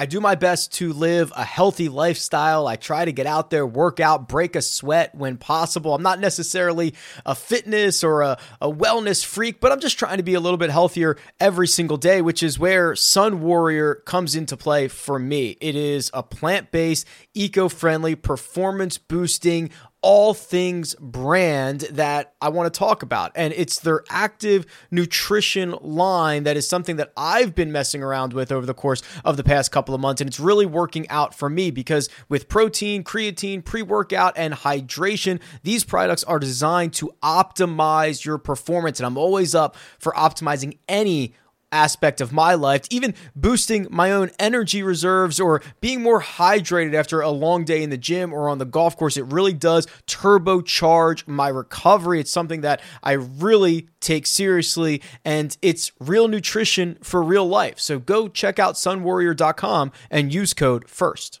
I do my best to live a healthy lifestyle. I try to get out there, work out, break a sweat when possible. I'm not necessarily a fitness or a, a wellness freak, but I'm just trying to be a little bit healthier every single day, which is where Sun Warrior comes into play for me. It is a plant based, eco friendly, performance boosting, all things brand that I want to talk about. And it's their active nutrition line that is something that I've been messing around with over the course of the past couple of months. And it's really working out for me because with protein, creatine, pre workout, and hydration, these products are designed to optimize your performance. And I'm always up for optimizing any aspect of my life, even boosting my own energy reserves or being more hydrated after a long day in the gym or on the golf course. It really does turbocharge my recovery. It's something that I really take seriously and it's real nutrition for real life. So go check out sunwarrior.com and use code FIRST.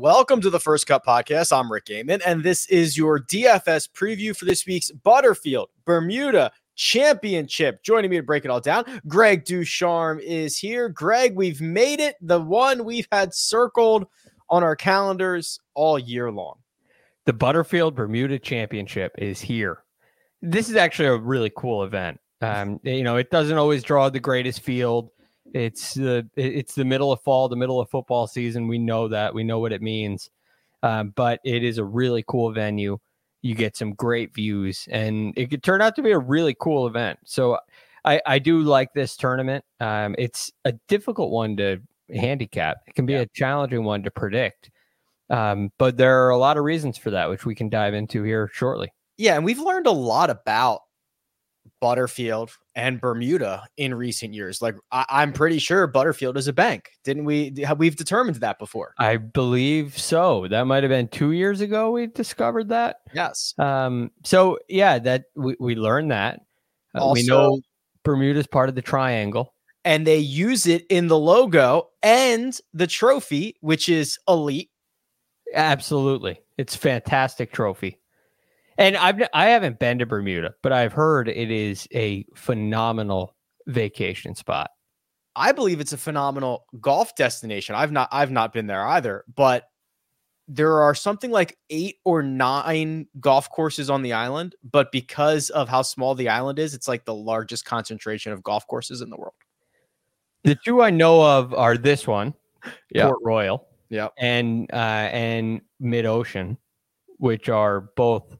Welcome to the First Cut Podcast. I'm Rick Gehman, and this is your DFS preview for this week's Butterfield Bermuda Championship. Joining me to break it all down, Greg DuCharme is here. Greg, we've made it, the one we've had circled on our calendars all year long. The Butterfield Bermuda Championship is here. This is actually a really cool event. Um, you know, it doesn't always draw the greatest field. It's the it's the middle of fall, the middle of football season. We know that. We know what it means. Um, but it is a really cool venue. You get some great views, and it could turn out to be a really cool event. So I, I do like this tournament. Um, it's a difficult one to handicap. It can be yeah. a challenging one to predict. Um, but there are a lot of reasons for that, which we can dive into here shortly. Yeah, and we've learned a lot about Butterfield and Bermuda in recent years. Like I, am pretty sure Butterfield is a bank. Didn't we? We've determined that before. I believe so. That might have been two years ago. We discovered that. Yes. Um. So yeah, that we, we learned that. Uh, also, we know Bermuda's part of the triangle, and they use it in the logo and the trophy, which is elite. Absolutely, it's fantastic trophy. And I've I haven't been to Bermuda, but I've heard it is a phenomenal vacation spot. I believe it's a phenomenal golf destination. I've not I've not been there either, but there are something like 8 or 9 golf courses on the island, but because of how small the island is, it's like the largest concentration of golf courses in the world. The two I know of are this one, yep. Port Royal, yeah, and uh, and Mid Ocean, which are both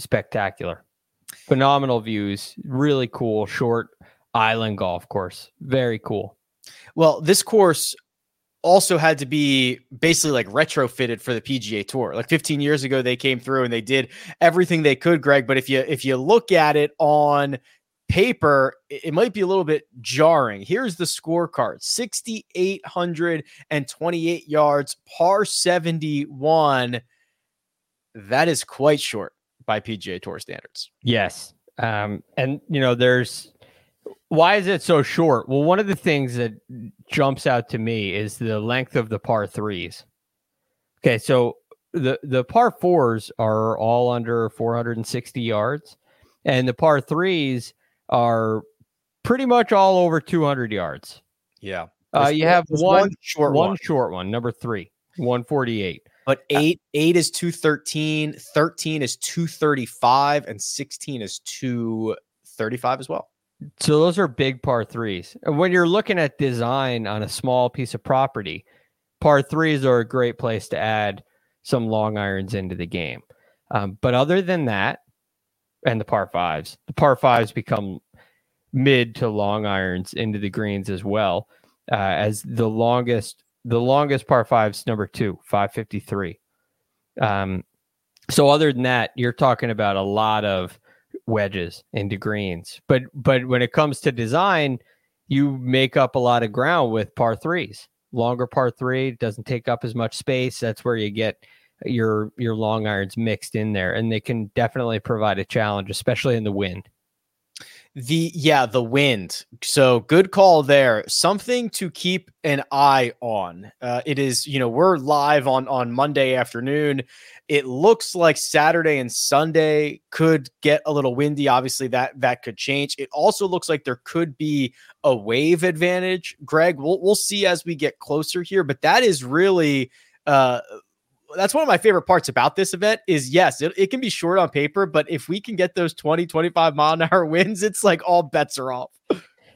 spectacular. Phenomenal views, really cool, short island golf course. Very cool. Well, this course also had to be basically like retrofitted for the PGA Tour. Like 15 years ago they came through and they did everything they could, Greg, but if you if you look at it on paper, it might be a little bit jarring. Here's the scorecard 6,828 yards, par 71. That is quite short by PGA Tour standards. Yes. Um, and, you know, there's why is it so short? Well, one of the things that jumps out to me is the length of the par threes. Okay. So the, the par fours are all under 460 yards, and the par threes are pretty much all over 200 yards. Yeah. Uh, you have one, one short one, one short one, number three, 148. But eight, eight is 213, 13 is 235, and 16 is 235 as well. So those are big par threes. And when you're looking at design on a small piece of property, par threes are a great place to add some long irons into the game. Um, but other than that, and the par fives, the par fives become mid to long irons into the greens as well. Uh, as the longest, the longest par fives number two, five fifty three. Um, so other than that, you're talking about a lot of wedges into greens. But but when it comes to design, you make up a lot of ground with par threes. Longer par three doesn't take up as much space. That's where you get your your long irons mixed in there, and they can definitely provide a challenge, especially in the wind. The yeah, the wind. So good call there. Something to keep an eye on. Uh, it is, you know, we're live on on Monday afternoon. It looks like Saturday and Sunday could get a little windy. Obviously, that that could change. It also looks like there could be a wave advantage. Greg, we'll we'll see as we get closer here, but that is really uh that's one of my favorite parts about this event is yes, it, it can be short on paper, but if we can get those 20, 25 mile an hour winds, it's like all bets are off.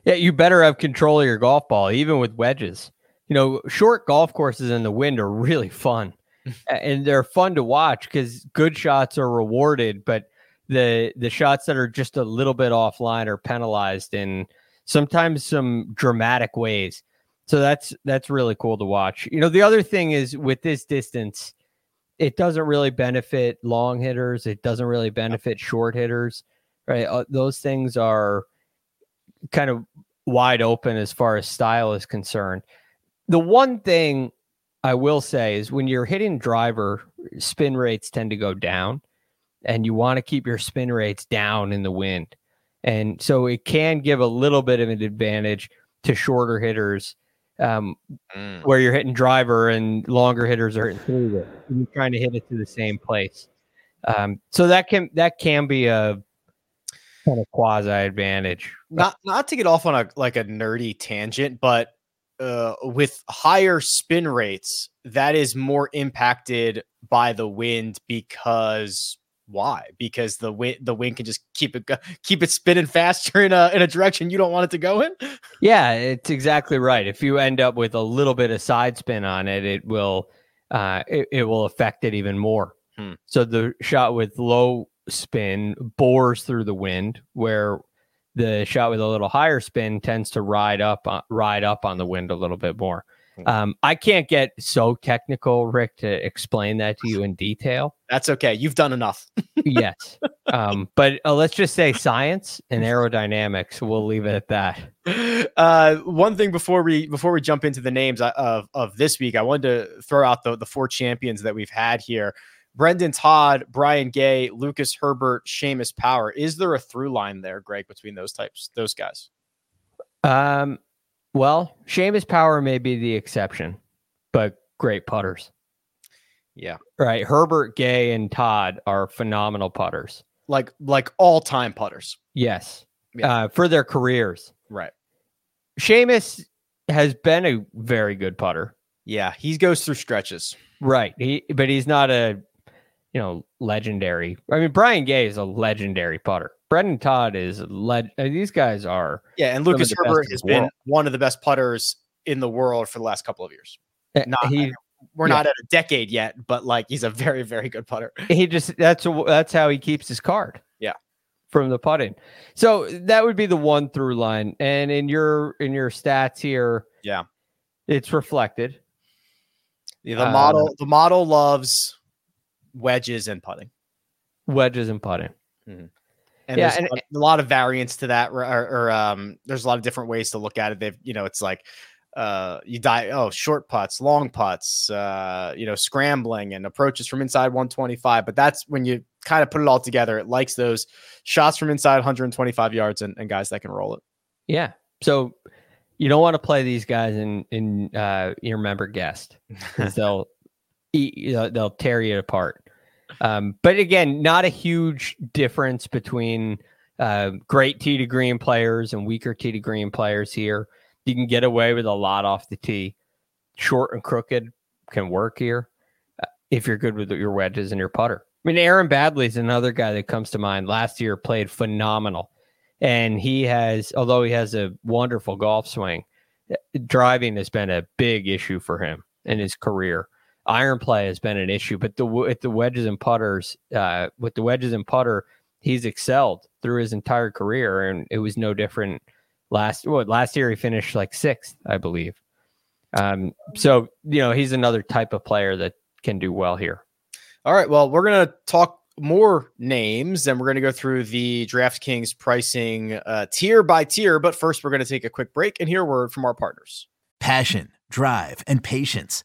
Yeah, you better have control of your golf ball, even with wedges. You know, short golf courses in the wind are really fun. and they're fun to watch because good shots are rewarded, but the the shots that are just a little bit offline are penalized in sometimes some dramatic ways. So that's that's really cool to watch. You know, the other thing is with this distance, it doesn't really benefit long hitters. It doesn't really benefit short hitters, right? Uh, those things are kind of wide open as far as style is concerned. The one thing I will say is when you're hitting driver, spin rates tend to go down, and you want to keep your spin rates down in the wind. And so it can give a little bit of an advantage to shorter hitters um, mm. where you're hitting driver and longer hitters are hitting through You're trying to hit it to the same place. Um, so that can that can be a kind of quasi advantage. Not not to get off on a like a nerdy tangent, but uh, with higher spin rates, that is more impacted by the wind because why? Because the wind the wind can just keep it keep it spinning faster in a in a direction you don't want it to go in. Yeah, it's exactly right. If you end up with a little bit of side spin on it, it will uh it, it will affect it even more. Hmm. So the shot with low spin bores through the wind where the shot with a little higher spin tends to ride up uh, ride up on the wind a little bit more. Hmm. Um, I can't get so technical, Rick, to explain that to you in detail. That's okay. You've done enough. yes. Um, but uh, let's just say science and aerodynamics. We'll leave it at that. Uh, one thing before we before we jump into the names uh, of of this week, I wanted to throw out the the four champions that we've had here. Brendon Todd, Brian Gay, Lucas Herbert, Seamus Power. Is there a through line there, Greg, between those types, those guys? Um, well, Seamus Power may be the exception, but great putters. Yeah. Right. Herbert, Gay, and Todd are phenomenal putters. Like like all time putters. Yes. Yeah. Uh, for their careers. Right. Seamus has been a very good putter. Yeah, he goes through stretches. Right. He but he's not a you know legendary. I mean, Brian Gay is a legendary putter. Brendon Todd is led. Uh, these guys are. Yeah, and Lucas Herbert has been world. one of the best putters in the world for the last couple of years. Uh, not, he, we're yeah. not at a decade yet, but like he's a very, very good putter. He just that's that's how he keeps his card. Yeah, from the putting. So that would be the one through line. And in your in your stats here, yeah, it's reflected. Yeah, the model uh, the model loves wedges and putting. Wedges and putting. Mm-hmm. And yeah, there's and, a lot of variants to that, or, or, um, there's a lot of different ways to look at it. They've, you know, it's like uh, you die. Oh, short putts, long putts, uh, you know, scrambling and approaches from inside 125. But that's when you kind of put it all together. It likes those shots from inside 125 yards and, and guys that can roll it. Yeah. So you don't want to play these guys in in uh, your member guest because they'll eat, you know, they'll tear you apart. Um, but again, not a huge difference between uh, great tee to green players and weaker tee to green players here. You can get away with a lot off the tee. Short and crooked can work here uh, if you're good with your wedges and your putter. I mean, Aaron Baddeley is another guy that comes to mind. Last year played phenomenal. And he has, although he has a wonderful golf swing, uh, driving has been a big issue for him in his career iron play has been an issue, but the with the wedges and putters, uh, with the wedges and putter, he's excelled through his entire career, and it was no different last. Well, last year he finished like sixth, I believe. Um, so you know he's another type of player that can do well here. All right. Well, we're gonna talk more names and we're going to go through the DraftKings pricing uh, tier by tier. But first, we're going to take a quick break and hear a word from our partners. Passion, drive, and patience.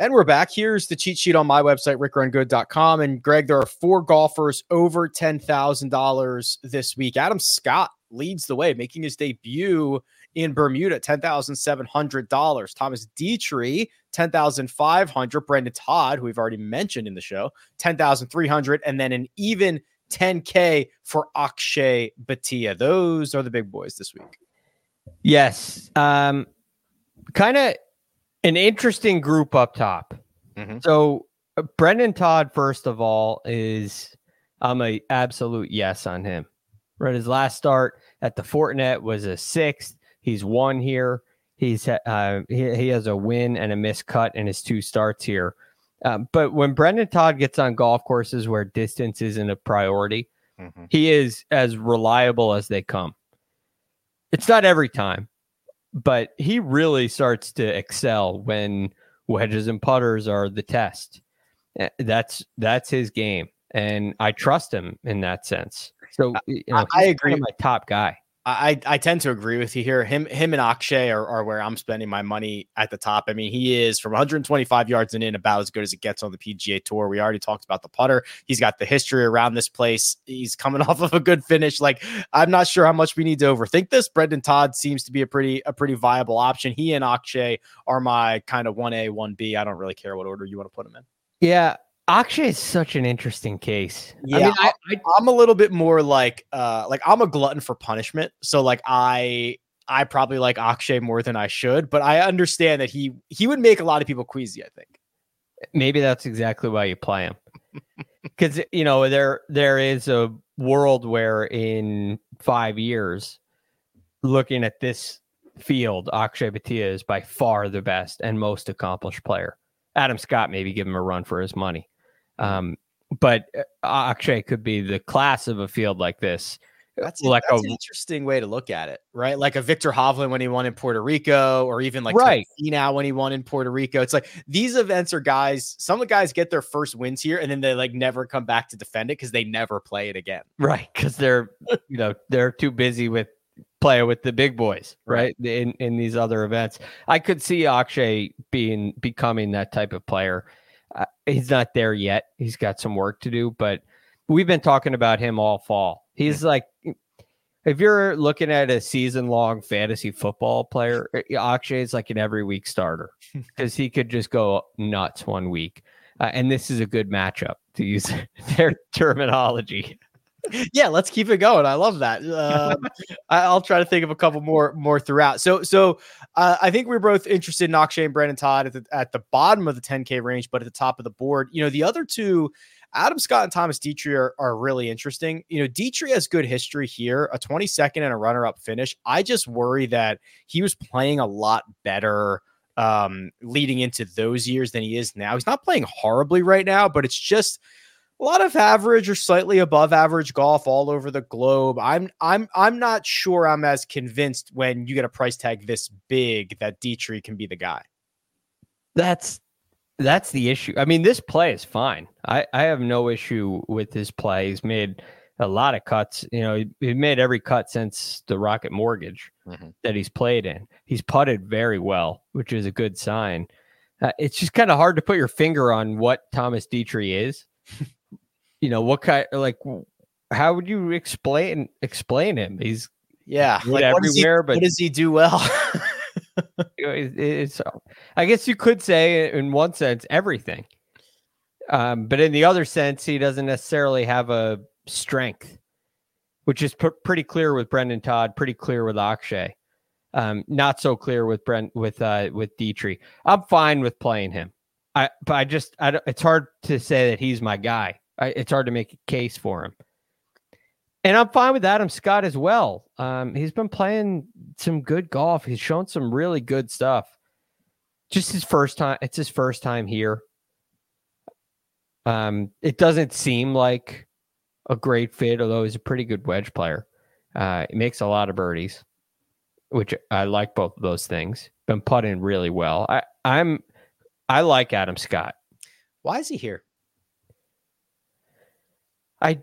And we're back. Here's the cheat sheet on my website, rickrungood.com. And Greg, there are four golfers over $10,000 this week. Adam Scott leads the way, making his debut in Bermuda, $10,700. Thomas Detry, $10,500. Brendon Todd, who we've already mentioned in the show, $10,300. And then an even 10K for Akshay Bhatia. Those are the big boys this week. Yes. Um, kind of an interesting group up top. Mm-hmm. So uh, Brendon Todd, first of all, is I'm a absolute yes on him. Right, his last start at the Fortinet was a sixth. He's won here. He's uh, he, he has a win and a missed cut in his two starts here. Um, but when Brendon Todd gets on golf courses where distance isn't a priority, mm-hmm. he is as reliable as they come. It's not every time, but he really starts to excel when wedges and putters are the test. Eh, that's that's his game, and I trust him in that sense. So you know, I agree. my top guy. I, I tend to agree with you here. Him him and Akshay are, are where I'm spending my money at the top. I mean, he is from 125 yards and in about as good as it gets on the PGA Tour. We already talked about the putter. He's got the history around this place. He's coming off of a good finish. Like I'm not sure how much we need to overthink this. Brendon Todd seems to be a pretty a pretty viable option. He and Akshay are my kind of one A one B. I don't really care what order you want to put them in. Yeah, Akshay is such an interesting case. Yeah, I mean, I, am a little bit more like, uh, like I'm a glutton for punishment. So like I, I probably like Akshay more than I should, but I understand that he he would make a lot of people queasy. I think maybe that's exactly why you play him, because you know there there is a world where in five years, looking at this field, Akshay Bhatia is by far the best and most accomplished player. Adam Scott maybe give him a run for his money. Um, but uh, Akshay could be the class of a field like this. That's, like that's a, an interesting way to look at it, right? Like a Viktor Hovland when he won in Puerto Rico, or even like right now when he won in Puerto Rico. It's like these events are guys. Some of the guys get their first wins here, and then they like never come back to defend it because they never play it again. Right, because they're you know they're too busy with playing with the big boys, right? right? In in these other events, I could see Akshay being becoming that type of player uh, he's not there yet. He's got some work to do, but we've been talking about him all fall. He's like, if you're looking at a season long fantasy football player, uh, Akshay is like an every week starter because he could just go nuts one week. Uh, and this is a good matchup to use their terminology yeah, let's keep it going. I love that. Um, I'll try to think of a couple more more throughout. So, so uh, I think we're both interested in Akshay and Brandon Todd at the at the bottom of the 10K range, but at the top of the board. You know, the other two, Adam Scott and Thomas Detry are, are really interesting. You know, Detry has good history here, a 22nd and a runner up finish. I just worry that he was playing a lot better um leading into those years than he is now. He's not playing horribly right now, but it's just a lot of average or slightly above average golf all over the globe. I'm I'm I'm not sure I'm as convinced when you get a price tag this big that Detry can be the guy. That's that's the issue. I mean, this play is fine. I I have no issue with this play. He's made a lot of cuts. You know, he, he made every cut since the Rocket Mortgage Mm-hmm. that he's played in. He's putted very well, which is a good sign. Uh, it's just kind of hard to put your finger on what Thomas Detry is. you know, what kind like how would you explain explain him? He's Yeah, like what he, everywhere, but- what does he do well? it- it's I guess you could say in one sense everything. Um, but in the other sense, he doesn't necessarily have a strength, which is pr- pretty clear with Brendon Todd, pretty clear with Akshay. Um, not so clear with Brent with uh with Detry. I'm fine with playing him. I but I just I don't, it's hard to say that he's my guy. I, it's hard to make a case for him. And I'm fine with Adam Scott as well. Um, he's been playing some good golf. He's shown some really good stuff. Just his first time. It's his first time here. Um, it doesn't seem like a great fit, although he's a pretty good wedge player. Uh, he makes a lot of birdies, which I like both of those things. Been putting really well. I, I'm I like Adam Scott. Why is he here? I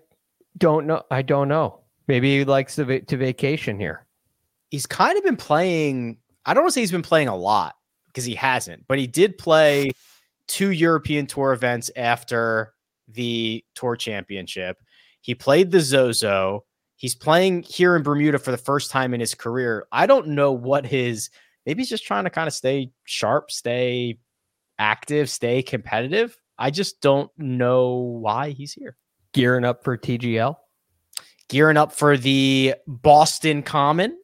don't know. I don't know. Maybe he likes to, va- to vacation here. He's kind of been playing. I don't want to say he's been playing a lot because he hasn't, but he did play two European Tour events after the Tour Championship. He played the Zozo. He's playing here in Bermuda for the first time in his career. I don't know what his maybe he's just trying to kind of stay sharp, stay active, stay competitive. I just don't know why he's here. Gearing up for TGL Gearing up for the Boston Common.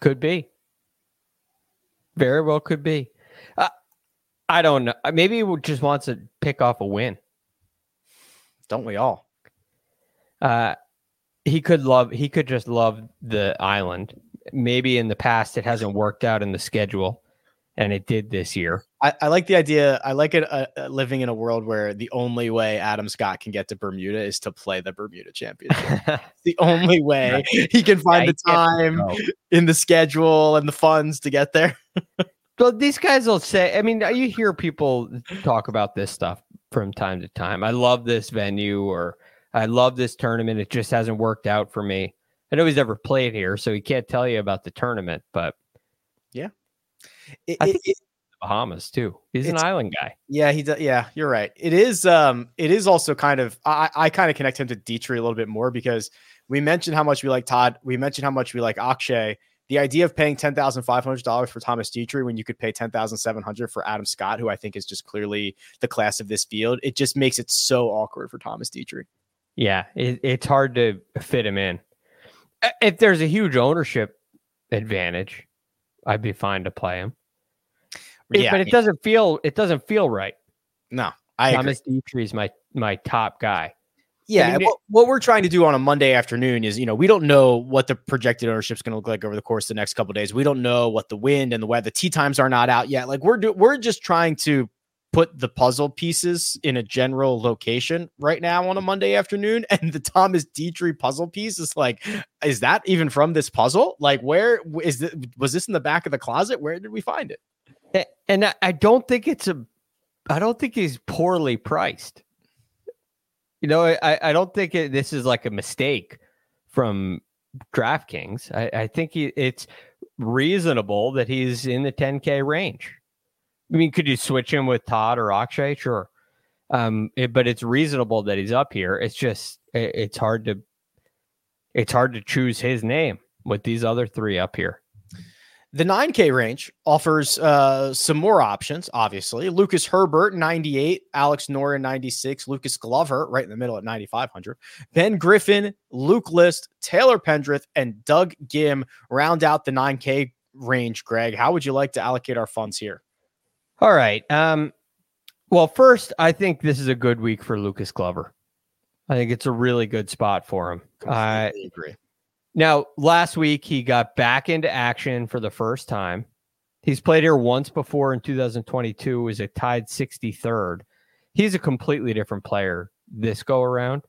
could be. Very well could be. Uh, I don't know. Maybe he just wants to pick off a win. Don't we all? Uh, he could love. He could just love the island. Maybe in the past it hasn't worked out in the schedule, and it did this year. I, I like the idea. I like it uh, uh, living in a world where the only way Adam Scott can get to Bermuda is to play the Bermuda Championship. the only way he can find Yeah, the time in the schedule and the funds to get there. So these guys will say, I mean, you hear people talk about this stuff from time to time. I love this venue or I love this tournament. It just hasn't worked out for me. I know he's never played here, so he can't tell you about the tournament, but It- I think it- the Bahamas too. He's an island guy. yeah, he does. Yeah, you're right. It is. Um, it is also kind of. I, I kind of connect him to Detry a little bit more because we mentioned how much we like Todd. We mentioned how much we like Akshay. The idea of paying ten thousand five hundred dollars for Thomas Detry when you could pay ten thousand seven hundred for Adam Scott, who I think is just clearly the class of this field, it just makes it so awkward for Thomas Detry. Yeah, it, it's hard to fit him in. If there's a huge ownership advantage, I'd be fine to play him. Yeah, but it doesn't feel it doesn't feel right. no, I. Thomas Detry is my my top guy. Yeah, I mean, what, what we're trying to do on a Monday afternoon is, you know, we don't know what the projected ownership is going to look like over the course of the next couple of days. We don't know what the wind and the weather. The tee times are not out yet. Like we're do, we're just trying to put the puzzle pieces in a general location right now on a Monday afternoon. And the Thomas Detry puzzle piece is like, is that even from this puzzle? Like, where is it? Was this in the back of the closet? Where did we find it? And I- I don't think it's a, I don't think he's poorly priced. You know, I, I don't think it, this is like a mistake from DraftKings. I, I think he, it's reasonable that he's in the 10K range. I mean, could you switch him with Todd or Akshay? Sure. Um, it- but it's reasonable that he's up here. It's just, it- it's hard to, it's hard to choose his name with these other three up here. The 9K range offers uh, some more options, obviously. Lucas Herbert, 98, Alex Noren, 96, Lucas Glover, right in the middle at 9,500, Ben Griffin, Luke List, Taylor Pendrith, and Doug Ghim round out the 9K range. Greg, how would you like to allocate our funds here? All right. Um, well, first, I think this is a good week for Lucas Glover. I think it's a really good spot for him. Uh, Completely agree. now, last week he got back into action for the first time. He's played here once before in 2022. Was a tied 63rd. He's a completely different player this go around.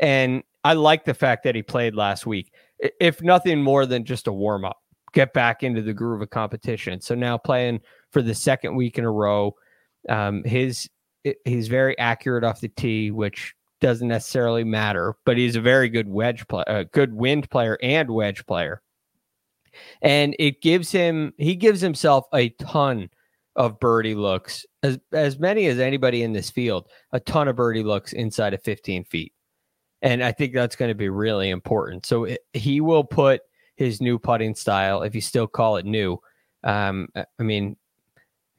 And I like the fact that he played last week, if nothing more than just a warm up, get back into the groove of competition. So now playing for the second week in a row, um, his he's very accurate off the tee, which doesn't necessarily matter, but he's a very good wedge player, a good wind player and wedge player. And it gives him he gives himself a ton of birdie looks, as as many as anybody in this field, a ton of birdie looks inside of 15 feet. And I think that's going to be really important. So it, he will put his new putting style, if you still call it new. Um, I mean,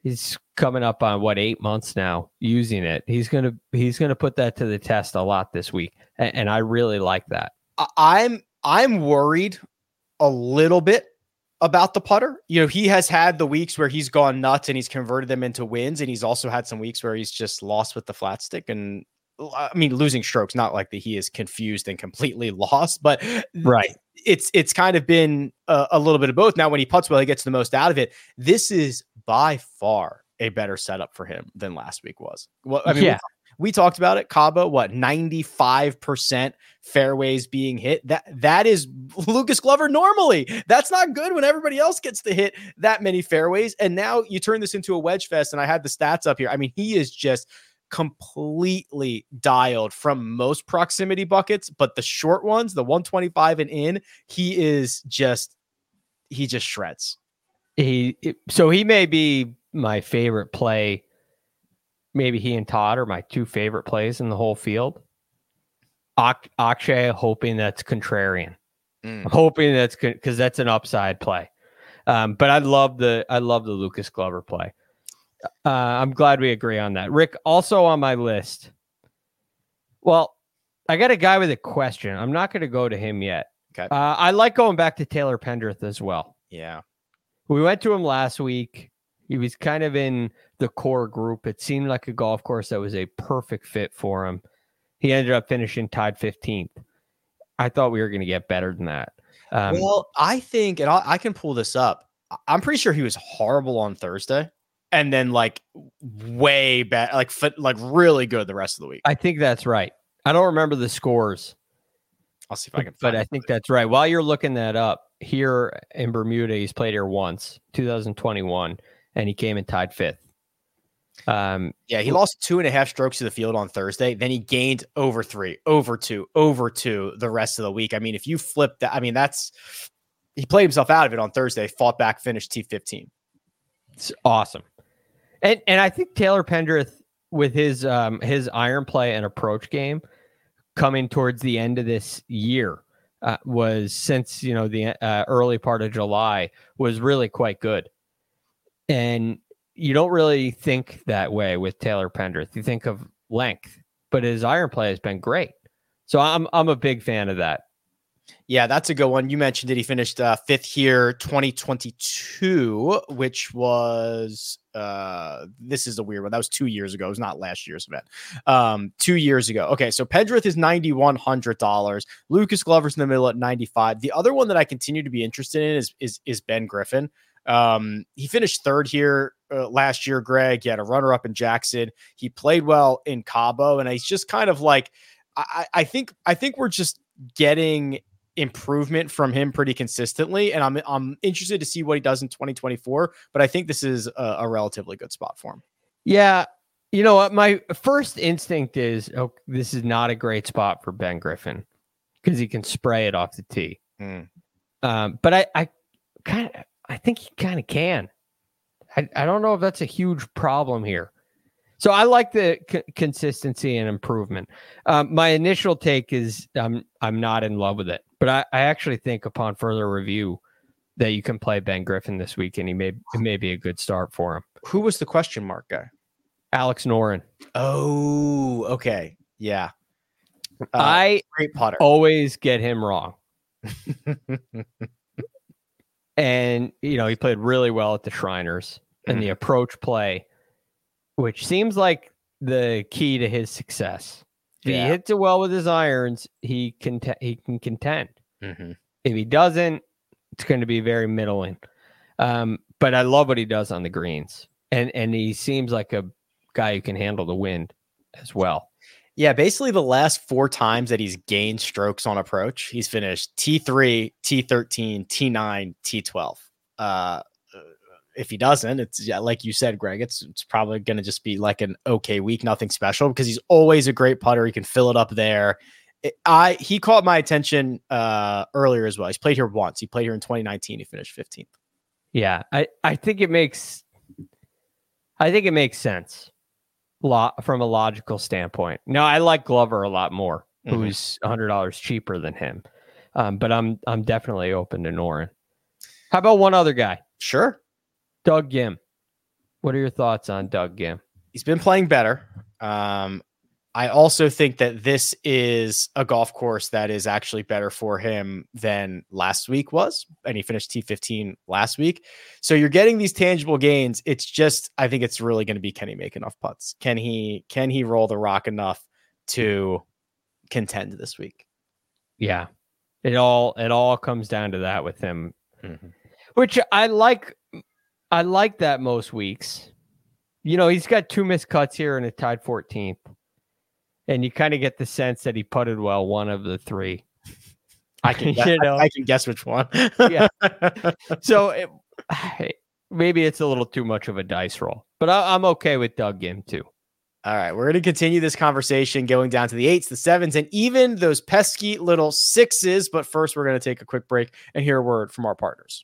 he's coming up on what eight months now using it. He's gonna he's gonna put that to the test a lot this week, and, and I really like that. I'm I'm worried a little bit about the putter. You know, he has had the weeks where he's gone nuts and he's converted them into wins, and he's also had some weeks where he's just lost with the flat stick and I mean losing strokes. Not like that he is confused and completely lost, but right. It's it's kind of been a, a little bit of both. Now, when he puts well, he gets the most out of it. This is by far a better setup for him than last week was. Well, I mean, yeah. we, we talked about it. Cabo, what ninety five percent fairways being hit. That that is Lucas Glover normally. That's not good when everybody else gets to hit that many fairways. And now you turn this into a wedge fest. And I had the stats up here. I mean, he is just completely dialed from most proximity buckets, but the short ones, the 125 and in, he is just he just shreds. He so he may be my favorite play. Maybe he and Todd are my two favorite plays in the whole field. Ak- Akshay hoping that's contrarian. Mm. hoping that's because that's an upside play. Um, but I love the I love the Lucas Glover play. Uh, I'm glad we agree on that. Rick, also on my list. Well, I got a guy with a question. I'm not going to go to him yet. Okay. Uh, I like going back to Taylor Pendrith as well. Yeah. We went to him last week. He was kind of in the core group. It seemed like a golf course that was a perfect fit for him. He ended up finishing tied 15th. I thought we were going to get better than that. Um, well, I think, and I'll, I can pull this up. I'm pretty sure he was horrible on Thursday and then like way bad, like like really good the rest of the week. I think that's right. I don't remember the scores. I'll see if I can. but I think that's right. While you're looking that up, here in Bermuda, he's played here once, 2021, and he came and tied fifth. Um, yeah, he lost two and a half strokes to the field on Thursday. Then he gained over three, over two, over two the rest of the week. I mean, if you flip that, I mean, that's he played himself out of it on Thursday, fought back, finished T15. It's awesome. And and I think Taylor Pendrith with his um his iron play and approach game coming towards the end of this year uh, was since you know the uh, early part of July was really quite good. And you don't really think that way with Taylor Pendrith. You think of length, but his iron play has been great. So I'm I'm a big fan of that. Yeah, that's a good one. You mentioned that he finished uh, fifth here, 2022, which was uh, this is a weird one. That was two years ago. It was not last year's event. Um, two years ago. Okay, so Pendrith is ninety one hundred dollars. Lucas Glover's in the middle at ninety five. The other one that I continue to be interested in is is is Ben Griffin. Um, he finished third here uh, last year. Greg, he had a runner up in Jackson. He played well in Cabo, and he's just kind of like I, I think I think we're just getting improvement from him pretty consistently, and I'm I'm interested to see what he does in 2024. But I think this is a, a relatively good spot for him. Yeah, you know what? My first instinct is, oh, this is not a great spot for Ben Griffin because he can spray it off the tee. Mm. Um, but I, I kind of, I think he kind of can. I, I don't know if that's a huge problem here. So I like the c- consistency and improvement. Um, my initial take is I'm I'm not in love with it, but I, I actually think upon further review that you can play Ben Griffin this week, and he may it may be a good start for him. Who was the question mark guy? Alex Noren. Oh, okay, yeah. Uh, I great putter. Always get him wrong. and you know he played really well at the Shriners, and the mm-hmm. approach play which seems like the key to his success. If yeah. he hits it well with his irons, he can he can contend. Mm-hmm. If he doesn't, it's going to be very middling. Um, but I love what he does on the greens, and and he seems like a guy who can handle the wind as well. Yeah, basically the last four times that he's gained strokes on approach, he's finished T3, T13, T9, T12. Uh, if he doesn't, it's yeah, like you said, Greg, it's it's probably going to just be like an okay week, nothing special because he's always a great putter. He can fill it up there. It, I he caught my attention uh earlier as well. He's played here once. He played here in 2019. He finished 15th. Yeah, I I think it makes I think it makes sense lot from a logical standpoint. No, I like Glover a lot more, mm-hmm. who's hundred dollars cheaper than him. Um, but I'm I'm definitely open to Noren. How about one other guy? Sure. Doug Ghim. What are your thoughts on Doug Ghim? He's been playing better. Um, I also think that this is a golf course that is actually better for him than last week was. And he finished T15 last week. So you're getting these tangible gains. It's just, I think it's really going to be can he make enough putts? Can he, can he roll the rock enough to contend this week? Yeah. It all, it all comes down to that with him, mm-hmm. which I like I like that most weeks. You know, he's got two missed cuts here and a tied 14th. And you kind of get the sense that he putted well one of the three. I can, guess, you know? I, I, can guess which one. yeah. So it, maybe it's a little too much of a dice roll, but I, am okay with Doug Ghim too. All right, we're going to continue this conversation going down to the eights, the sevens, and even those pesky little sixes. But first, we're going to take a quick break and hear a word from our partners.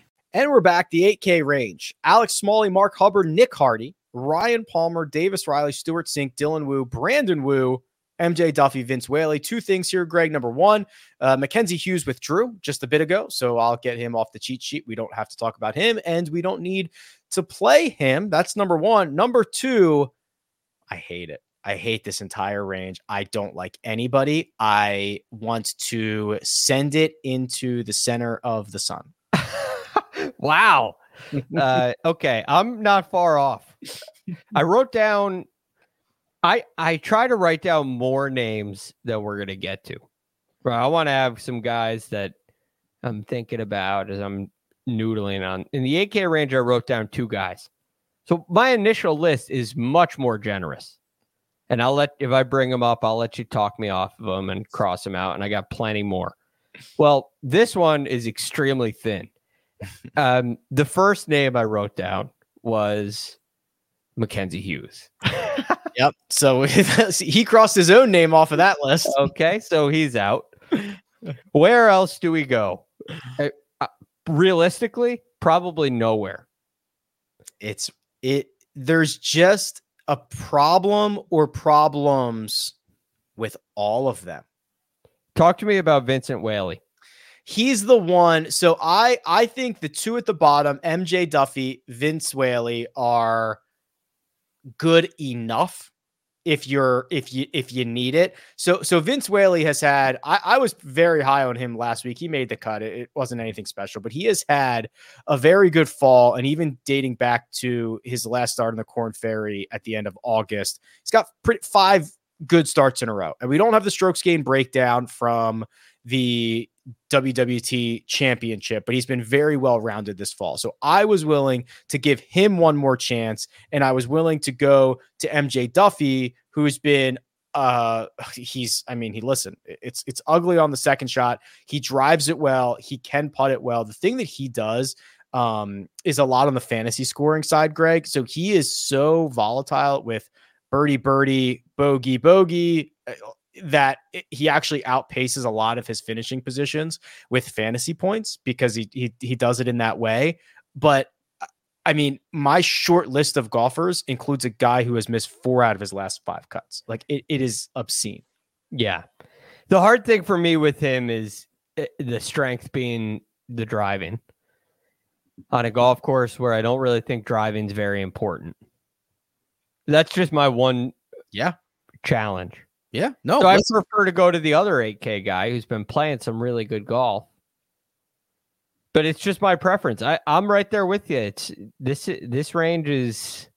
And we're back. The 8K range. Alex Smalley, Mark Hubbard, Nick Hardy, Ryan Palmer, Davis Riley, Stewart Cink, Dylan Wu, Brandon Wu, MJ Daffue, Vince Whaley. Two things here, Greg. Number one, uh, Mackenzie Hughes withdrew just a bit ago, so I'll get him off the cheat sheet. We don't have to talk about him, and we don't need to play him. That's number one. Number two, I hate it. I hate this entire range. I don't like anybody. I want to send it into the center of the sun. wow. uh, okay, I'm not far off. I wrote down. I I try to write down more names that we're gonna get to. But I want to have some guys that I'm thinking about as I'm noodling on. In the 8K range, I wrote down two guys. So my initial list is much more generous and I'll let if I bring them up, I'll let you talk me off of them and cross them out. And I got plenty more. Well, this one is extremely thin. Um, the first name I wrote down was Mackenzie Hughes. yep. So he crossed his own name off of that list. Okay, so he's out. Where else do we go? Uh, uh, realistically, probably nowhere. It's it. There's just a problem or problems with all of them. Talk to me about Vincent Whaley. He's the one. So I I think the two at the bottom, MJ Daffue, Vince Whaley, are good enough if you're if you if you need it. So so Vince Whaley has had I, I was very high on him last week. He made the cut. It, it, wasn't anything special, but he has had a very good fall and even dating back to his last start in the Corn Ferry at the end of August. He's got pretty, five good starts in a row. And we don't have the strokes gain breakdown from the WWT championship, but he's been very well rounded this fall. So I was willing to give him one more chance, and I was willing to go to MJ Daffue, who's been uh he's i mean he listen it's it's ugly on the second shot. He drives it well. He can putt it well. The thing that he does um is a lot on the fantasy scoring side greg. So he is so volatile with birdie, birdie, bogey, bogey, uh, that he actually outpaces a lot of his finishing positions with fantasy points because he he he does it in that way. But uh, I mean, my short list of golfers includes a guy who has missed four out of his last five cuts. Like it, it is obscene. Yeah. The hard thing for me with him is uh, the strength being the driving on a golf course where I don't really think driving's very important. That's just my one Yeah. challenge. Yeah. No. so I prefer to go to the other 8K guy who's been playing some really good golf. But it's just my preference. I, I'm right there with you. It's this this range is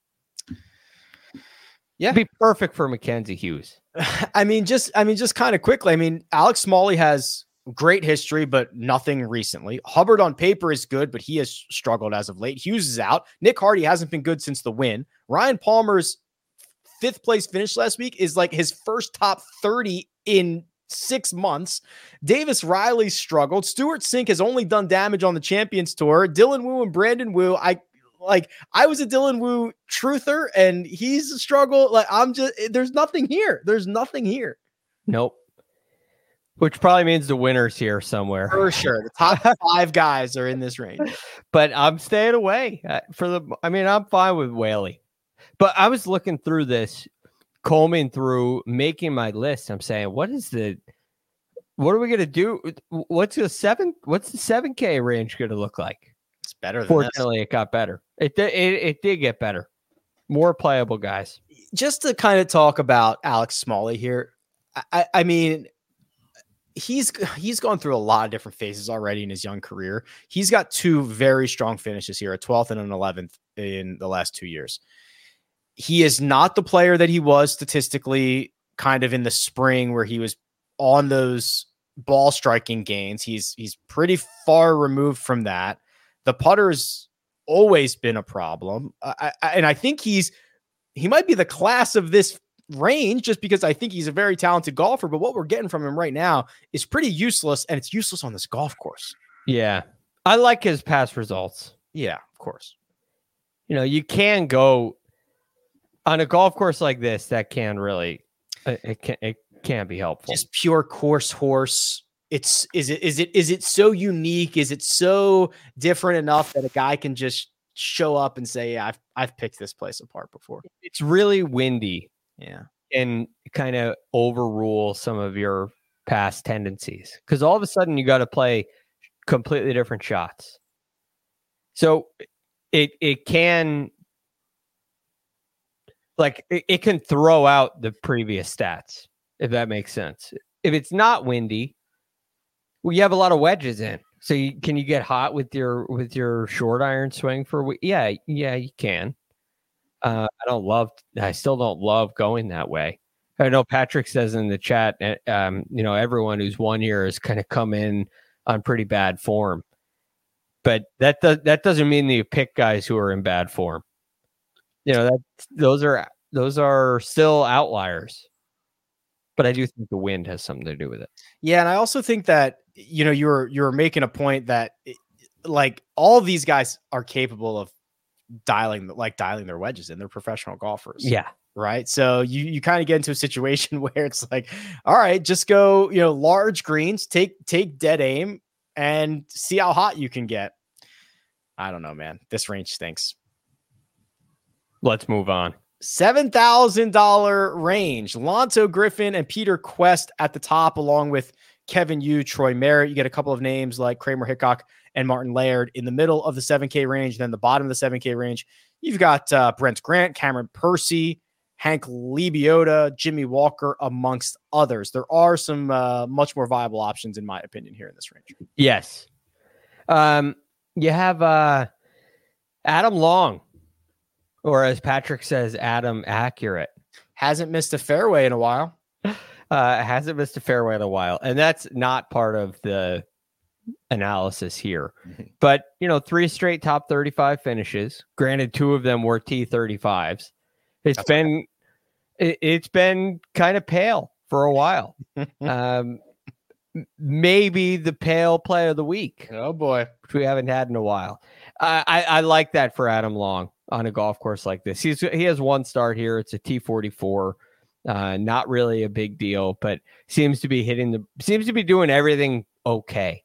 Yeah. be perfect for Mackenzie Hughes. I mean, just I mean, just kind of quickly. I mean, Alex Smalley has great history, but nothing recently. Hubbard on paper is good, but he has struggled as of late. Hughes is out. Nick Hardy hasn't been good since the win. Ryan Palmer's fifth place finish last week is like his first top 30 in six months. Davis Riley struggled. Stewart Cink has only done damage on the Champions Tour. Dylan Wu and Brandon Wu, I like I was a Dylan Wu truther and he's a struggle. Like I'm just there's nothing here. There's nothing here. Nope. Which probably means the winner's here somewhere. For sure. The top five guys are in this range. but I'm staying away uh, for the. I mean, I'm fine with Whaley, but I was looking through this, combing through, making my list. I'm saying, what is the, what are we gonna do? What's the seven? What's the seven K range gonna look like? It's better than this. Fortunately, it got better. It did. It, it did get better. More playable guys. Just to kind of talk about Alex Smalley here. I, I, I mean, he's he's gone through a lot of different phases already in his young career. He's got two very strong finishes here, a 12th and an 11th in the last two years. He is not the player that he was statistically kind of in the spring where he was on those ball striking gains. He's he's pretty far removed from that. The putter's always been a problem. I, I, and I think he's he might be the class of this range just because I think he's a very talented golfer. But what we're getting from him right now is pretty useless, and it's useless on this golf course. Yeah, I like his past results. Yeah, of course. You know, you can go on a golf course like this. That can really, it, it can it can be helpful. Just pure course horse. It's is it is it is it so unique? Is it so different enough that a guy can just show up and say, "Yeah, I've I've picked this place apart before." it's really windy Yeah. and kind of overrule some of your past tendencies because all of a sudden you got to play completely different shots. So it it can like it, it can throw out the previous stats if that makes sense. If it's not windy, well, you have a lot of wedges in. So you, can you get hot with your with your short iron swing for? Yeah, yeah, you can. Uh, I don't love. I still don't love going that way. I know Patrick says in the chat, uh, um, you know, everyone who's one year has kind of come in on pretty bad form, but that does that doesn't mean that you pick guys who are in bad form. You know that those are those are still outliers, but I do think the wind has something to do with it. Yeah, and I also think that you know you're you're making a point that eh, like all these guys are capable of dialing like dialing their wedges in. They're professional golfers. Yeah, Right. So you you kind of get into a situation where it's like, all right, just go, you know, large greens, take take dead aim and see how hot you can get. I don't know, man. This range stinks. Let's move on. Seven thousand dollar range. Lanto Griffin and Peter Kuest at the top, along with Kevin Yu, Troy Merritt. You get a couple of names like Kramer Hickok and Martin Laird in the middle of the 7K range. Then the bottom of the 7K range, you've got uh, Brent Grant, Cameron Percy, Hank Lebioda, Jimmy Walker, amongst others. There are some uh, much more viable options, in my opinion, here in this range. Yes. Um, you have uh Adam Long, or as Patrick says, Adam Accurate. Hasn't missed a fairway in a while. Uh hasn't missed a fairway in a while. And that's not part of the analysis here. But you know, three straight top 35 finishes. Granted, two of them were T35s. It's That's been it, it's been kind of pale for a while. um maybe the pale play of the week Oh boy. which we haven't had in a while. I, I, I like that for Adam Long. On a golf course like this. He's he has one start here. It's a T44. Uh, not really a big deal, but seems to be hitting the seems to be doing everything okay,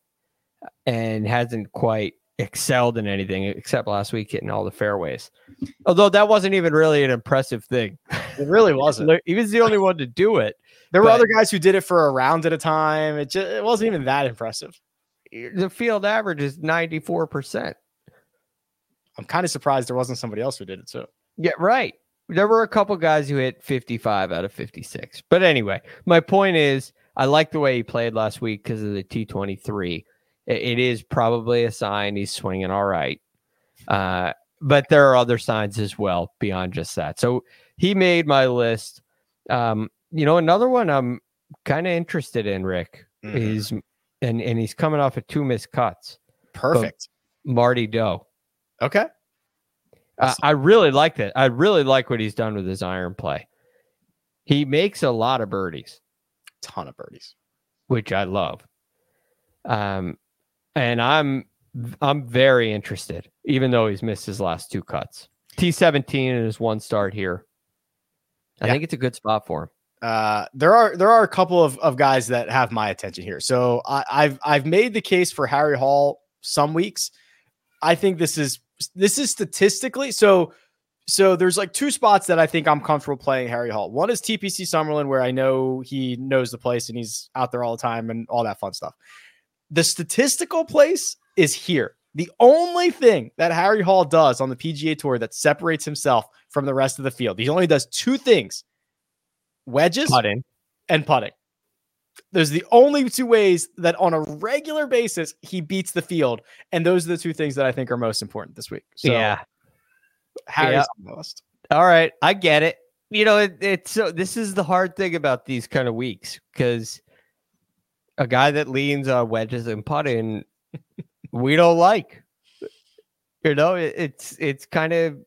and hasn't quite excelled in anything except last week hitting all the fairways. Although that wasn't even really an impressive thing. It really wasn't. he was the only one to do it. There were other guys who did it for a round at a time. It just it wasn't even that impressive. The field average is 94%. I'm kind of surprised there wasn't somebody else who did it too. Yeah, right. There were a couple guys who hit 55 out of 56. But anyway, my point is I like the way he played last week because of the T23. It- it is probably a sign he's swinging all right. Uh, but there are other signs as well beyond just that. So he made my list. Um, you know, another one I'm kind of interested in, Rick, Mhm. is and and he's coming off of two missed cuts. Perfect. Marty Dou. Okay. Uh, I really like that. I really like what he's done with his iron play. He makes a lot of birdies, Ton of birdies. which I love. Um, and I'm I'm very interested, even though he's missed his last two cuts. T seventeen in his one start here. I Yeah. think it's a good spot for him. Uh, there are there are a couple of, of guys that have my attention here. So I, I've I've made the case for Harry Hall some weeks. I think this is this is statistically so so there's like two spots that I think I'm comfortable playing Harry Hall. One is TPC Summerlin, where I know he knows the place and he's out there all the time and all that fun stuff. The statistical place is here. The only thing that Harry Hall does on the PGA Tour that separates himself from the rest of the field, he only does two things: wedges Putting. and putting. There's the only two ways that on a regular basis he beats the field, and those are the two things that I think are most important this week. So yeah. Harry's Yeah. list. All right, I get it. You know, it, it's so this is the hard thing about these kind of weeks because a guy that leans on wedges and putting, we don't like. You know, it, it's it's kind of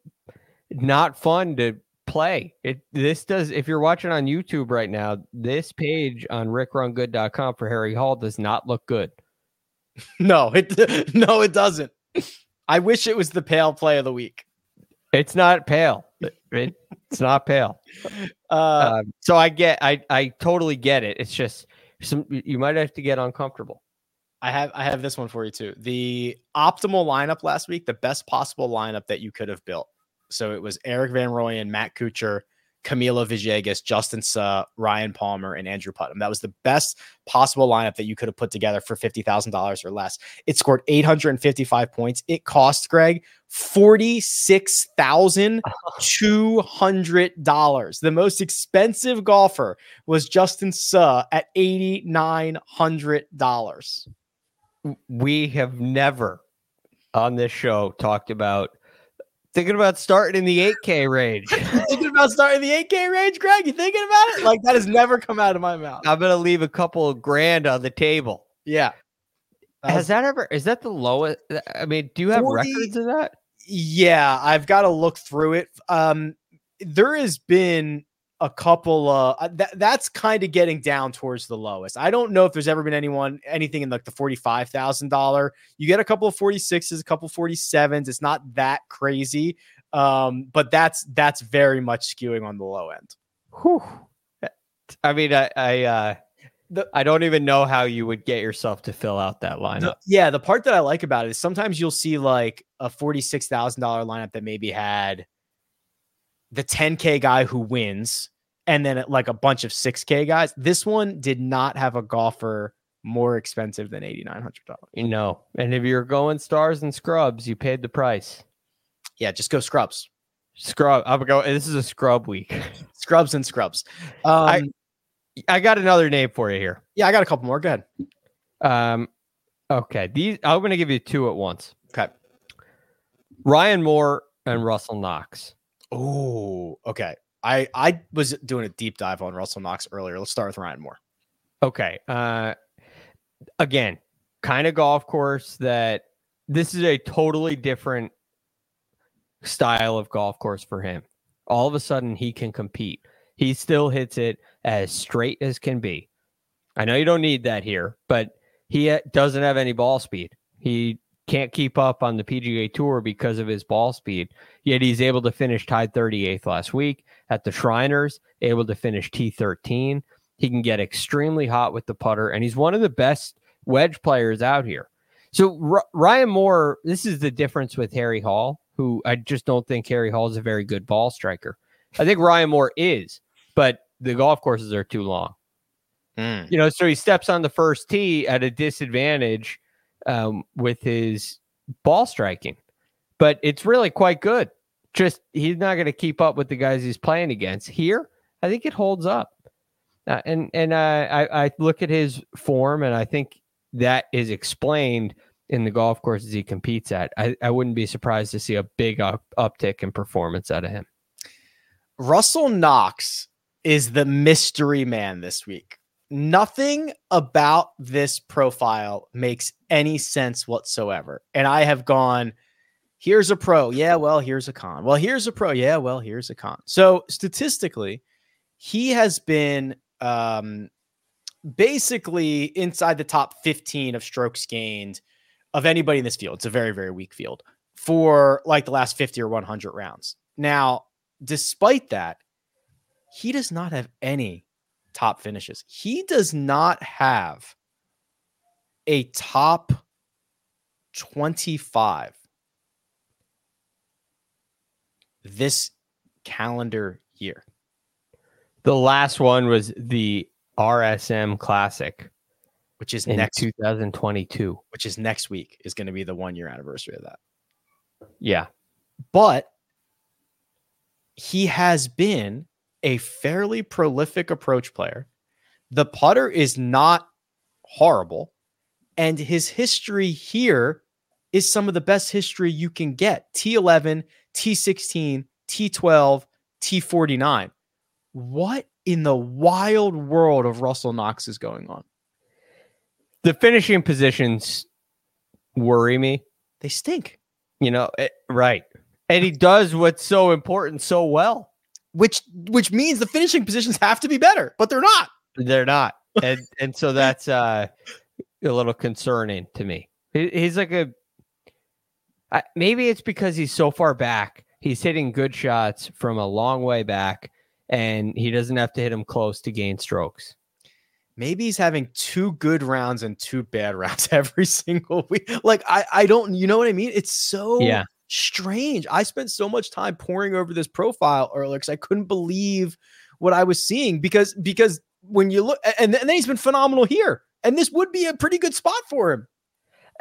not fun to play. It this does if you're watching on YouTube right now, this page on rickrungood.com for Harry Hall does not look good. No, it no, it doesn't. I wish it was the pale play of the week. It's not pale. It- it- it's not pale. Uh, um, so I get, I, I totally get it. It's just some, you might have to get uncomfortable. I have I have this one for you too. The optimal lineup last week, the best possible lineup that you could have built. So it was Erik Van Rooyen, Matt Kuchar, Camilo Villegas, Justin Suh, Ryan Palmer, and Andrew Putnam. That was the best possible lineup that you could have put together for fifty thousand dollars or less. It scored eight hundred and fifty-five points. It cost Greg forty-six thousand two hundred dollars. The most expensive golfer was Justin Suh at eighty-nine hundred dollars. We have never on this show talked about thinking about starting in the 8K range. thinking about starting the 8K range, Greg? You thinking about it? Like that has never come out of my mouth. I'm going to leave a couple of grand on the table. Yeah. That Has was- that ever, is that the lowest? I mean, do you have 40 records of that? yeah, I've got to look through it. Um, there has been a couple uh that that's kind of getting down towards the lowest. I don't know if there's ever been anyone anything in like the forty-five thousand dollar. You get a couple of 46s, a couple 47s. It's not that crazy. Um, but that's that's very much skewing on the low end. Whew. I mean, I, I, uh, The- I don't even know how you would get yourself to fill out that lineup. The- yeah, the part that I like about it is sometimes you'll see like a forty-six thousand dollar lineup that maybe had the ten k guy who wins, and then like a bunch of six k guys. This one did not have a golfer more expensive than eighty nine hundred dollars. You know, and if you're going stars and scrubs, you paid the price. Yeah, just go scrubs, Scrub. I'm going. This is a scrub week. scrubs and scrubs. Um, I- I got another name for you here. yeah, I got a couple more. Go ahead. Um, okay, these I'm going to give you two at once. Okay. Ryan Moore and Russell Knox. Oh, okay. I I was doing a deep dive on Russell Knox earlier. Let's start with Ryan Moore. Okay. Uh, again, kind of golf course that this is a totally different style of golf course for him. All of a sudden, he can compete. He still hits it as straight as can be. I know you don't need that here, but he uh, doesn't have any ball speed. He can't keep up on the PGA Tour because of his ball speed. Yet he's able to finish tied 38th last week at the Shriners, able to finish T13. He can get extremely hot with the putter, and he's one of the best wedge players out here. So R- Ryan Moore, this is the difference with Harry Hall, who I just don't think Harry Hall is a very good ball striker. I think Ryan Moore is, but the golf courses are too long. Mm. You know, so he steps on the first tee at a disadvantage um, with his ball striking, but it's really quite good. Just he's not going to keep up with the guys he's playing against. Here, I think it holds up, uh, and and uh, I I look at his form, and I think that is explained in the golf courses he competes at. I, I wouldn't be surprised to see a big up, uptick in performance out of him. Russell Knox is the mystery man this week. Nothing about this profile makes any sense whatsoever. And I have gone, here's a pro. Yeah, well, here's a con. Well, here's a pro. Yeah, well, here's a con. So statistically, he has been um, basically inside the top 15 of strokes gained of anybody in this field. It's a very, very weak field for like the last 50 or 100 rounds. Now, despite that, he does not have any top finishes. He does not have a top 25 this calendar year. The last one was the RSM Classic, which is in next 2022. which is next week is going to be the 1 year anniversary of that. Yeah. But he has been a fairly prolific approach player. The putter is not horrible, and his history here is some of the best history you can get T11, T16, T12, T49. What in the wild world of Russell Knox is going on? The finishing positions worry me. They stink, You know, eh, right. And he does what's so important so well. which which means the finishing positions have to be better, but they're not. They're not. And and so that's uh a little concerning to me. He- He's like a I, maybe it's because he's so far back. He's hitting good shots from a long way back and he doesn't have to hit them close to gain strokes. maybe he's having two good rounds and two bad rounds every single week. Like I, I don't, you know what I mean? It's so Yeah. strange. I spent so much time poring over this profile earlier because I couldn't believe what I was seeing because because when you look and, and then he's been phenomenal here, and this would be a pretty good spot for him.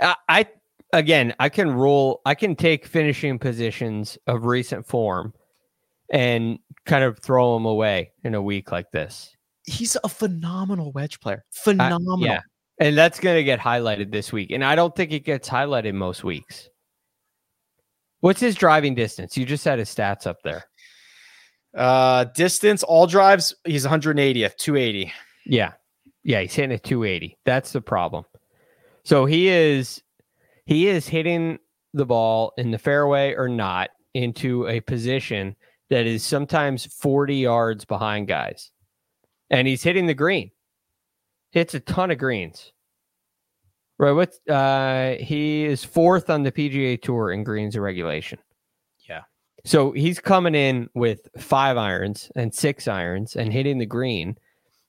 I, I again, I can rule. I can take finishing positions of recent form and kind of throw them away in a week like this. He's a phenomenal wedge player. I- Phenomenal. yeah, and that's going to get highlighted this week. And I don't think it gets highlighted most weeks. What's his driving distance? You just had his stats up there. Uh, distance, all drives, he's 180th, 280. Yeah. Yeah, he's hitting a 280. That's the problem. So he is he is hitting the ball in the fairway or not into a position that is sometimes 40 yards behind guys. And he's hitting the green. Hits a ton of greens. Right, what's uh he is fourth on the PGA tour in greens regulation. Yeah. So he's coming in with five irons and six irons and hitting the green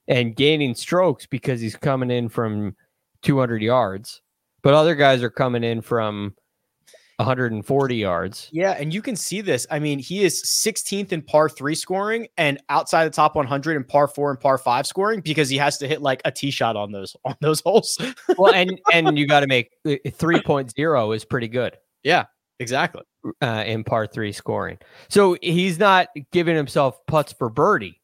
and gaining strokes because he's coming in from 200 yards, but other guys are coming in from 140 yards. Yeah, and you can see this. I mean, he is 16th in par three scoring and outside the top 100 in par four and par five scoring because he has to hit like a tee shot on those on those holes. Well, and and you got to make uh, 3.0 is pretty good yeah, exactly. uh, in par three scoring. So he's not giving himself putts for birdie.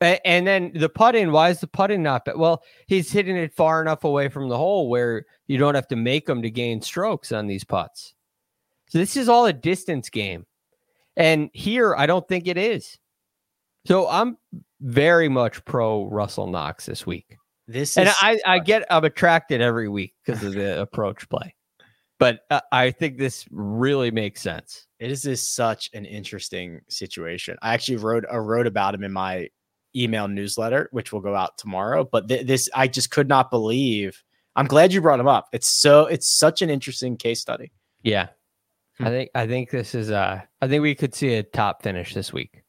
And then the putting, why is the putting not? But well, he's hitting it far enough away from the hole where you don't have to make them to gain strokes on these putts. So this is all a distance game. And here, I don't think it is. So I'm very much pro Russell Knox this week. This And is I, I get I'm attracted every week because of the approach play. But uh, I think this really makes sense. it is such an interesting situation. I actually wrote I wrote about him in my email newsletter, which will go out tomorrow. But th- this I just could not believe. I'm glad you brought him up. It's so it's such an interesting case study. Yeah. Hmm. I think I think this is uh I think we could see a top finish this week.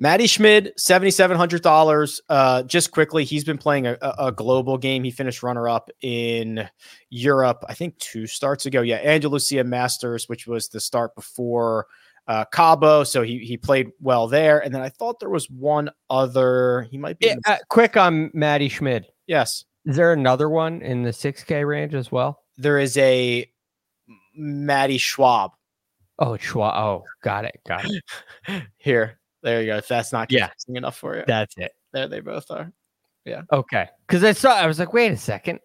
Matti Schmid, seventy seven hundred dollars. Uh, just quickly, he's been playing a, a a global game. He finished runner up in Europe, I think two starts ago. Yeah, Andalusia Masters, which was the start before uh, Cabo. So he he played well there. And then I thought there was one other. He might be. Yeah, uh, quick on Matti Schmid. yes, Is there another one in the 6K range as well? there is a Matty Schwab Oh, Schwab. Oh, got it. Got it. here. There you go. If that's not Yeah. enough for you, That's it. there they both are. Yeah. Okay. Because I saw, I was like, wait a second.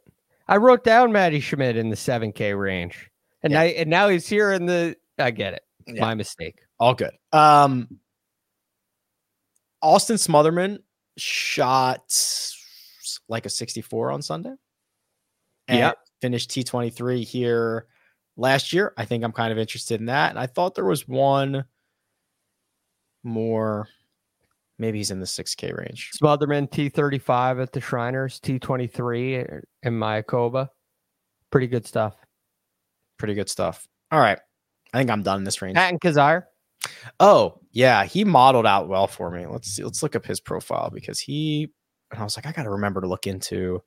I wrote down Matti Schmid in the 7K range. And, Yeah. I, and now he's here in the, I get it. Yeah. My mistake. All good. Um, Austin Smotherman shot like a 64 on Sunday. and Yep. Finished T23 here last year. I think I'm kind of interested in that. And I thought there was one more. Maybe he's in the 6K range. Smotherman T35 at the Shriners, T23 in Mayakoba. Pretty good stuff. Pretty good stuff. All right. I think I'm done in this range. Patton Kizzire. Oh, yeah, he modeled out well for me. Let's see, let's look up his profile because he and I was like, I gotta remember to look into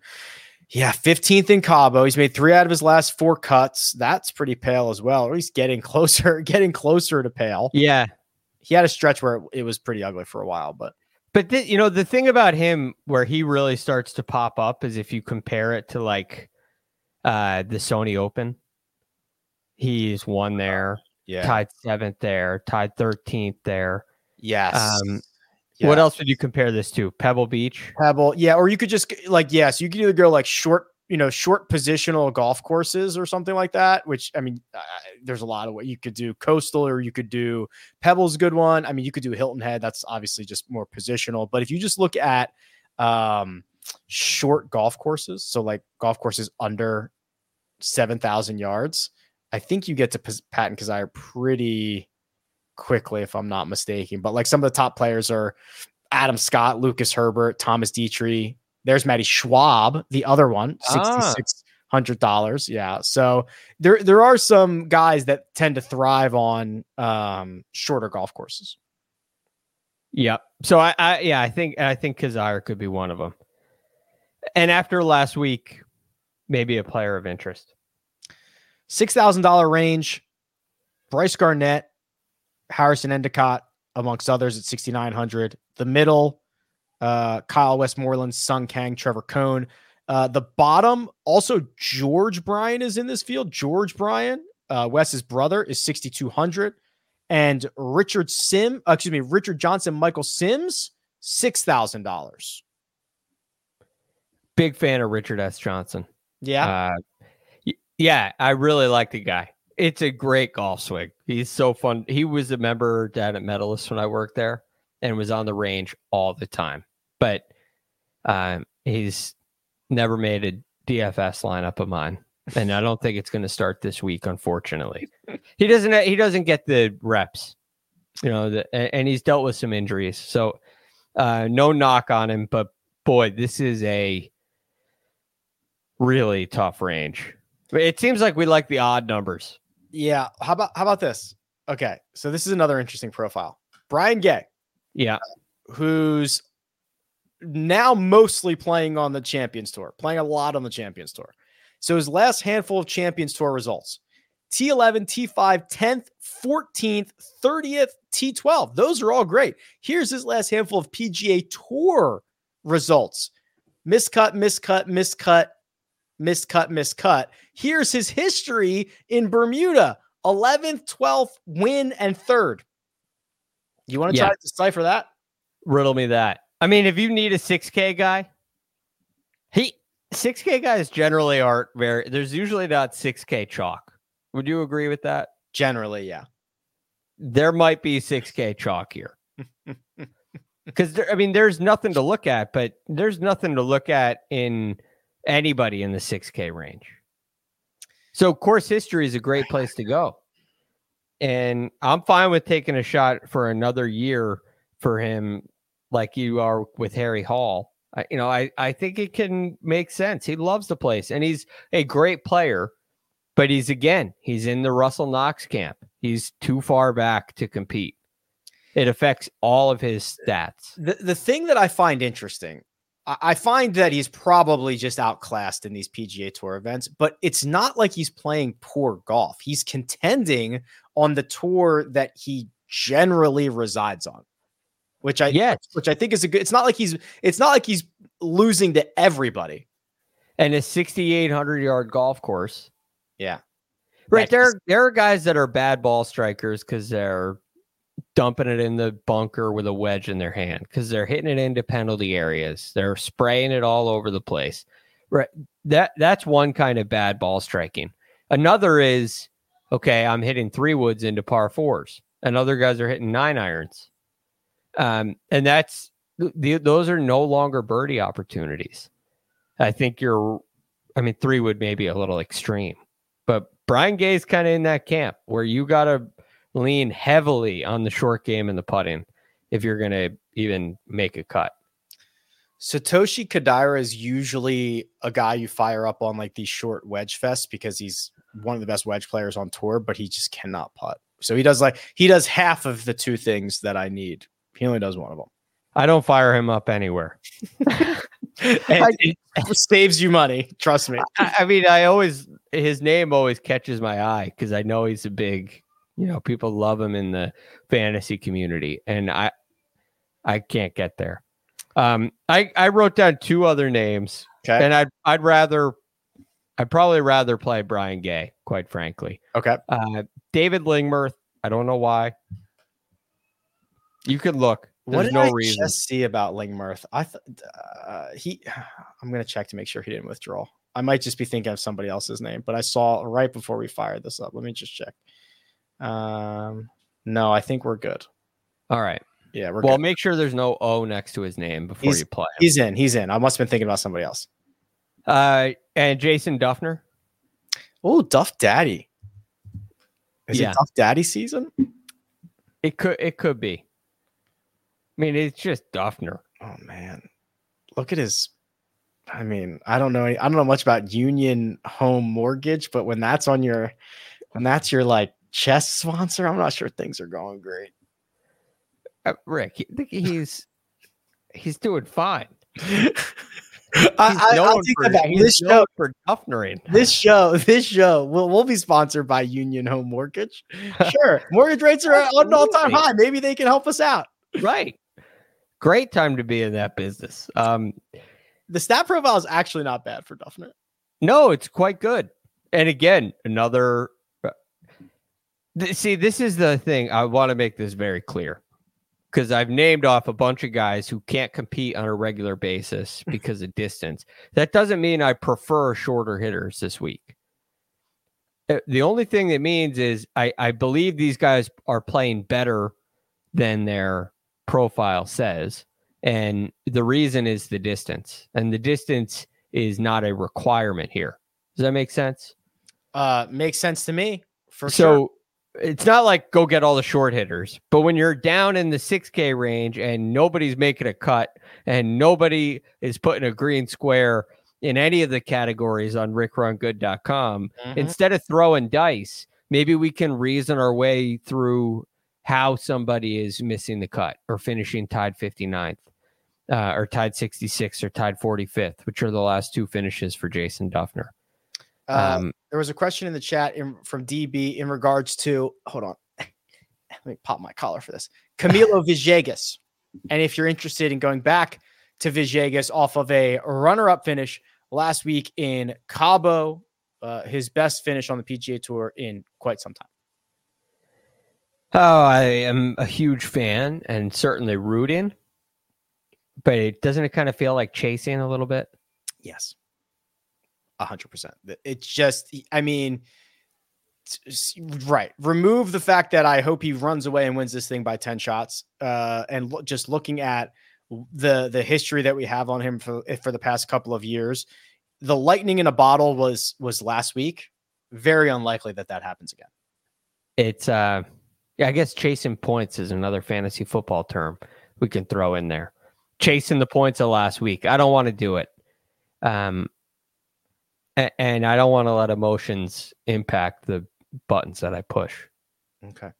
yeah, 15th in Cabo. He's made three out of his last four cuts. That's pretty pale as well. Or he's getting closer, getting closer to pale. Yeah. He had a stretch where it was pretty ugly for a while, but But th- you know the thing about him where he really starts to pop up is if you compare it to like uh the Sony Open. He's won there, yeah. tied seventh there, tied thirteenth there. Yes. Um, Yeah. What else would you compare this to? Pebble Beach. Pebble, yeah, or you could just like yes, you could either go like short, you know, short positional golf courses or something like that. Which I mean, uh, there's a lot of what you could do. Coastal, or you could do Pebble's a good one. I mean, you could do Hilton Head. That's obviously just more positional. But if you just look at um, short golf courses, so like golf courses under seven thousand yards, I think you get to Pas- Patton Kizzire pretty quickly, if I'm not mistaken. But like some of the top players are Adam Scott, Lucas Herbert, Thomas Detry. There's Matty Schwab, the other one, Ah. sixty six hundred dollars. Yeah. So there there are some guys that tend to thrive on um shorter golf courses. Yep. So I, I yeah, I think I think Kizzire could be one of them. And after last week, maybe a player of interest. Six thousand dollar range. Bryce Garnett, Harrison Endicott, amongst others at sixty nine hundred. The middle, uh, Kyle Westmoreland, Sung Kang, Trevor Cohn. Uh, the bottom, also George Bryan is in this field. George Bryan, uh, Wes's brother, is sixty two hundred, and Richard Sim, uh, excuse me, Richard Johnson, Michael Sims, six thousand dollars. Big fan of Richard S. Johnson. Yeah, Uh, yeah, I really like the guy. It's a great golf swing. He's so fun. He was a member down at Medalist when I worked there and was on the range all the time. But um, he's never made a DFS lineup of mine, and I don't think it's going to start this week. Unfortunately, he doesn't. He doesn't get the reps, you know, the, and he's dealt with some injuries. So uh, no knock on him, but boy, this is a really tough range. It seems like we like the odd numbers. yeah. How about how about this? Okay, so this is another interesting profile. Brian Gay. Yeah. who's now mostly playing on the Champions Tour, playing a lot on the Champions Tour. So his last handful of Champions Tour results T11, T5, 10th, 14th, 30th, T12. Those are all great. Here's his last handful of PGA Tour results miscut, miscut, miscut, miscut, miscut. Here's his history in Bermuda 11th, 12th, win, and third. You want to try to decipher that? Riddle me that. I mean, if you need a 6K guy, he 6K guys generally aren't very there's usually not 6K chalk. Would you agree with that? Generally, yeah. There might be 6K chalk here. Because I mean, there's nothing to look at, but there's nothing to look at in anybody in the 6K range. So course history is a great place to go. And I'm fine with taking a shot for another year for him, like you are with Harry Hall. I, you know, I, I think it can make sense. He loves the place and he's a great player, but he's again, he's in the Russell Knox camp. He's too far back to compete. It affects all of his stats. The the thing that I find interesting, I, find that he's probably just outclassed in these PGA Tour events, but it's not like he's playing poor golf. He's contending on the tour that he generally resides on which I yes. which I think is a good. It's not like he's it's not like he's losing to everybody. And a 6,800 yard golf course. Yeah, right. There there are guys that are bad ball strikers because they're dumping it in the bunker with a wedge in their hand because they're hitting it into penalty areas. They're spraying it all over the place. Right. That that's one kind of bad ball striking. Another is okay. I'm hitting three woods into par fours, and other guys are hitting nine irons um, and that's the, those are no longer birdie opportunities. I think you're, I mean, three would maybe a little extreme, but Brian Gay's kind of in that camp where you got to lean heavily on the short game and the putting if you're going to even make a cut. Satoshi Kodaira is usually a guy you fire up on like these short wedge fests because he's one of the best wedge players on tour, but he just cannot putt. So he does like he does half of the two things that I need he only does one of them. I don't fire him up anywhere. it saves you money. Trust me. I, I, mean, I always his name always catches my eye because I know he's a big, you know, people love him in the fantasy community, and I, I can't get there. Um, I I wrote down two other names, okay. and I'd I'd rather, I'd probably rather play Brian Gay, quite frankly. Okay. Uh, David Lingmerth. I don't know why. You could look. There's what did no I reason. just see about Lingmerth? I thought uh, he. I'm gonna check to make sure he didn't withdraw. I might just be thinking of somebody else's name, but I saw right before we fired this up. Let me just check. Um, no, I think we're good. All right. Yeah, we're well. good. Make sure there's no O next to his name before he's, you play. Him. He's in. He's in. I must have been thinking about somebody else. Uh, and Jason Dufner. Oh, Duff Daddy. Is Yeah. it Duff Daddy season? It could. It could be. I mean, it's just Dufner. Oh man, look at his. I mean, I don't know. I don't know much about Union Home Mortgage, but when that's on your, when that's your like chess sponsor, I'm not sure things are going great. Uh, Rick, he's he's doing fine. I, He's I, I'll take for, that back. This show, for Duffnering. this show, this show will will be sponsored by Union Home Mortgage. Sure, mortgage rates are on an all time high. Maybe they can help us out. right. Great time to be in that business. Um, The stat profile is actually not bad for Dufner. No, it's quite good. And again, another. See, this is the thing. I want to make this very clear because I've named off a bunch of guys who can't compete on a regular basis because of distance. That doesn't mean I prefer shorter hitters this week. Uh, The only thing that means is I, I believe these guys are playing better than their profile says. And the reason is the distance. And the distance is not a requirement here. Does that make sense? Uh, makes sense to me for so sure. It's not like go get all the short hitters, but when you're down in the 6K range and nobody's making a cut and nobody is putting a green square in any of the categories on rickrungood.com, Mhm. instead of throwing dice, maybe we can reason our way through how somebody is missing the cut or finishing tied 59th. Uh, or tied 66th or tied 45th, which are the last two finishes for Jason Dufner. Uh, Um, there was a question in the chat in, from DB in regards to hold on. Let me pop my collar for this. Camilo Villegas. And if you're interested in going back to Villegas off of a runner-up finish last week in Cabo, uh, his best finish on the PGA Tour in quite some time. Oh, I am a huge fan and certainly rooting, but it doesn't it kind of feel like chasing a little bit? Yes. A hundred percent. It's just, I mean, right. Remove the fact that I hope he runs away and wins this thing by 10 shots. Uh, and lo- just looking at the, the history that we have on him for, for the past couple of years, the lightning in a bottle was, was last week. Very unlikely that that happens again. It's uh yeah, I guess chasing points is another fantasy football term we can throw in there. chasing the points of last week. I don't want to do it. Um, and I don't want to let emotions impact the buttons that I push. Okay.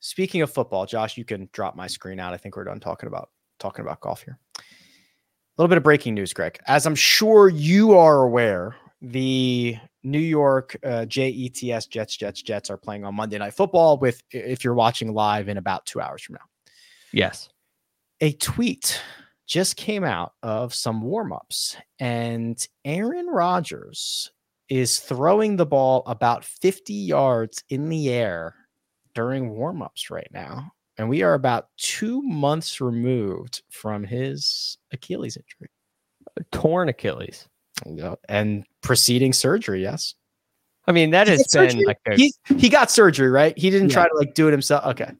Speaking of football, Josh, you can drop my screen out. I think we're done talking about talking about golf here. A little bit of breaking news, Greg. As I'm sure you are aware, the New York uh, JETS Jets Jets Jets are playing on Monday Night Football. With if you're watching live in about two hours from now, Yes. a tweet just came out of some warm-ups and Aaron Rodgers is throwing the ball about 50 yards in the air during warm-ups right now and we are about 2 months removed from his Achilles injury. Torn Achilles. And preceding surgery yes. I mean, that has been surgery- like a, he, he got surgery right? He didn't Yeah. try to like do it himself? Okay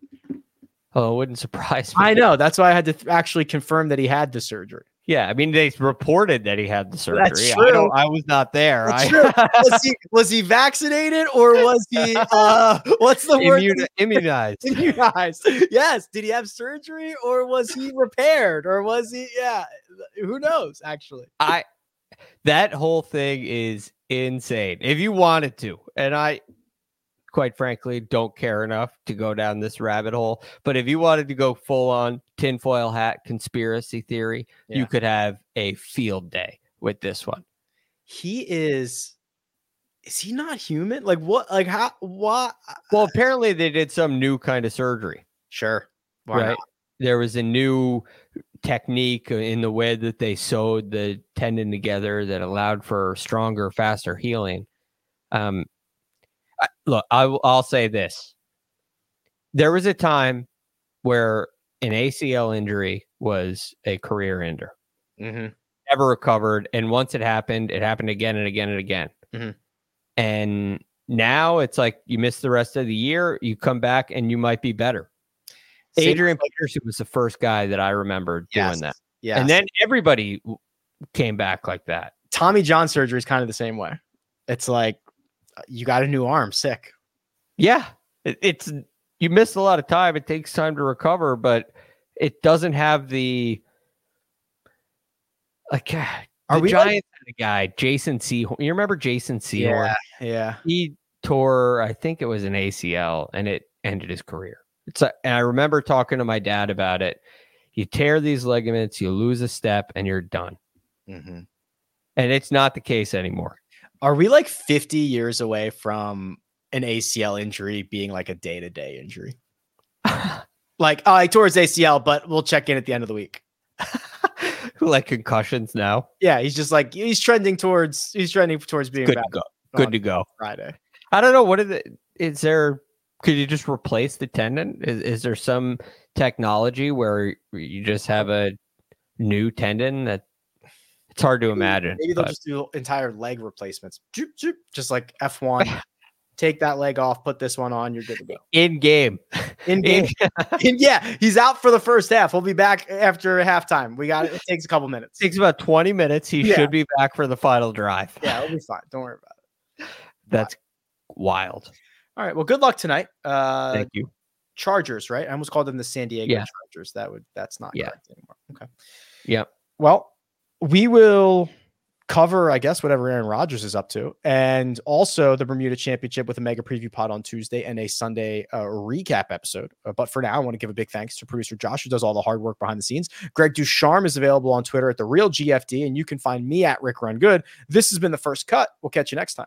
oh, it wouldn't surprise me. I know that's why I had to th- actually confirm that he had the surgery Yeah, I mean, they reported that he had the surgery. That's I, true. don't, I was not there. That's I, true. was he was he vaccinated or was he uh what's the word Immun- immunized. immunized yes did he have surgery or was he repaired or was he yeah who knows actually I that whole thing is insane. If you wanted to, and I quite frankly don't care enough to go down this rabbit hole, but if you wanted to go full on tinfoil hat conspiracy theory, Yeah. you could have a field day with this one. he is is he not human like what like how Why? Well, apparently they did some new kind of surgery. sure why right? not? There was a new technique in the way that they sewed the tendon together that allowed for stronger, faster healing. Um, look, I, will- I'll say this: there was a time where an ACL injury was a career ender, Mhm. never recovered, and once it happened, it happened again and again and again. Mhm. And now it's like you miss the rest of the year, you come back, and you might be better. Adrian Peterson was the first guy that I remember doing that. yes. And then everybody came back like that. Tommy John surgery is kind of the same way it's like you got a new arm sick Yeah. It, it's you miss a lot of time. It takes time to recover, but it doesn't have the like uh, Are the we, like- Giants had a guy, Jason Sehorn. You remember Jason Sehorn? yeah yeah He tore, I think it was an ACL, and it ended his career. It's a, and I remember talking to my dad about it. You tear these ligaments, you lose a step, and you're done. Mhm. And it's not the case anymore. Are we like 50 years away from an ACL injury being like a day to day injury? like, uh, oh, I tore his ACL, but we'll check in at the end of the week. like concussions now. Yeah, he's just like he's trending towards he's trending towards being Good to go. Good to go. Friday. I don't know. What is it? Is there? Could you just replace the tendon? Is is there some technology where you just have a new tendon that? It's hard to imagine. Maybe they'll but- just do entire leg replacements. Just like F1. Take that leg off, put this one on, you're good to go. in game. In game. And yeah, he's out for the first half. We'll be back after halftime. We got it. It takes a couple minutes. takes about 20 minutes. He Yeah. should be back for the final drive. Yeah, it'll be fine. Don't worry about it. That's wild. All right. Well, good luck tonight. Uh Thank you. Chargers, right? I almost called them the San Diego Yeah. Chargers. That would that's not Yeah. correct anymore. Okay. Yep. Well, we will cover, I guess, whatever Aaron Rodgers is up to, and also the Bermuda Championship with a mega preview pod on Tuesday and a Sunday uh, recap episode. Uh, but for now, I want to give a big thanks to producer Josh, who does all the hard work behind the scenes. Greg DuCharme is available on Twitter at the Real GFD, and you can find me at Rick Run Good. This has been the first cut. We'll catch you next time.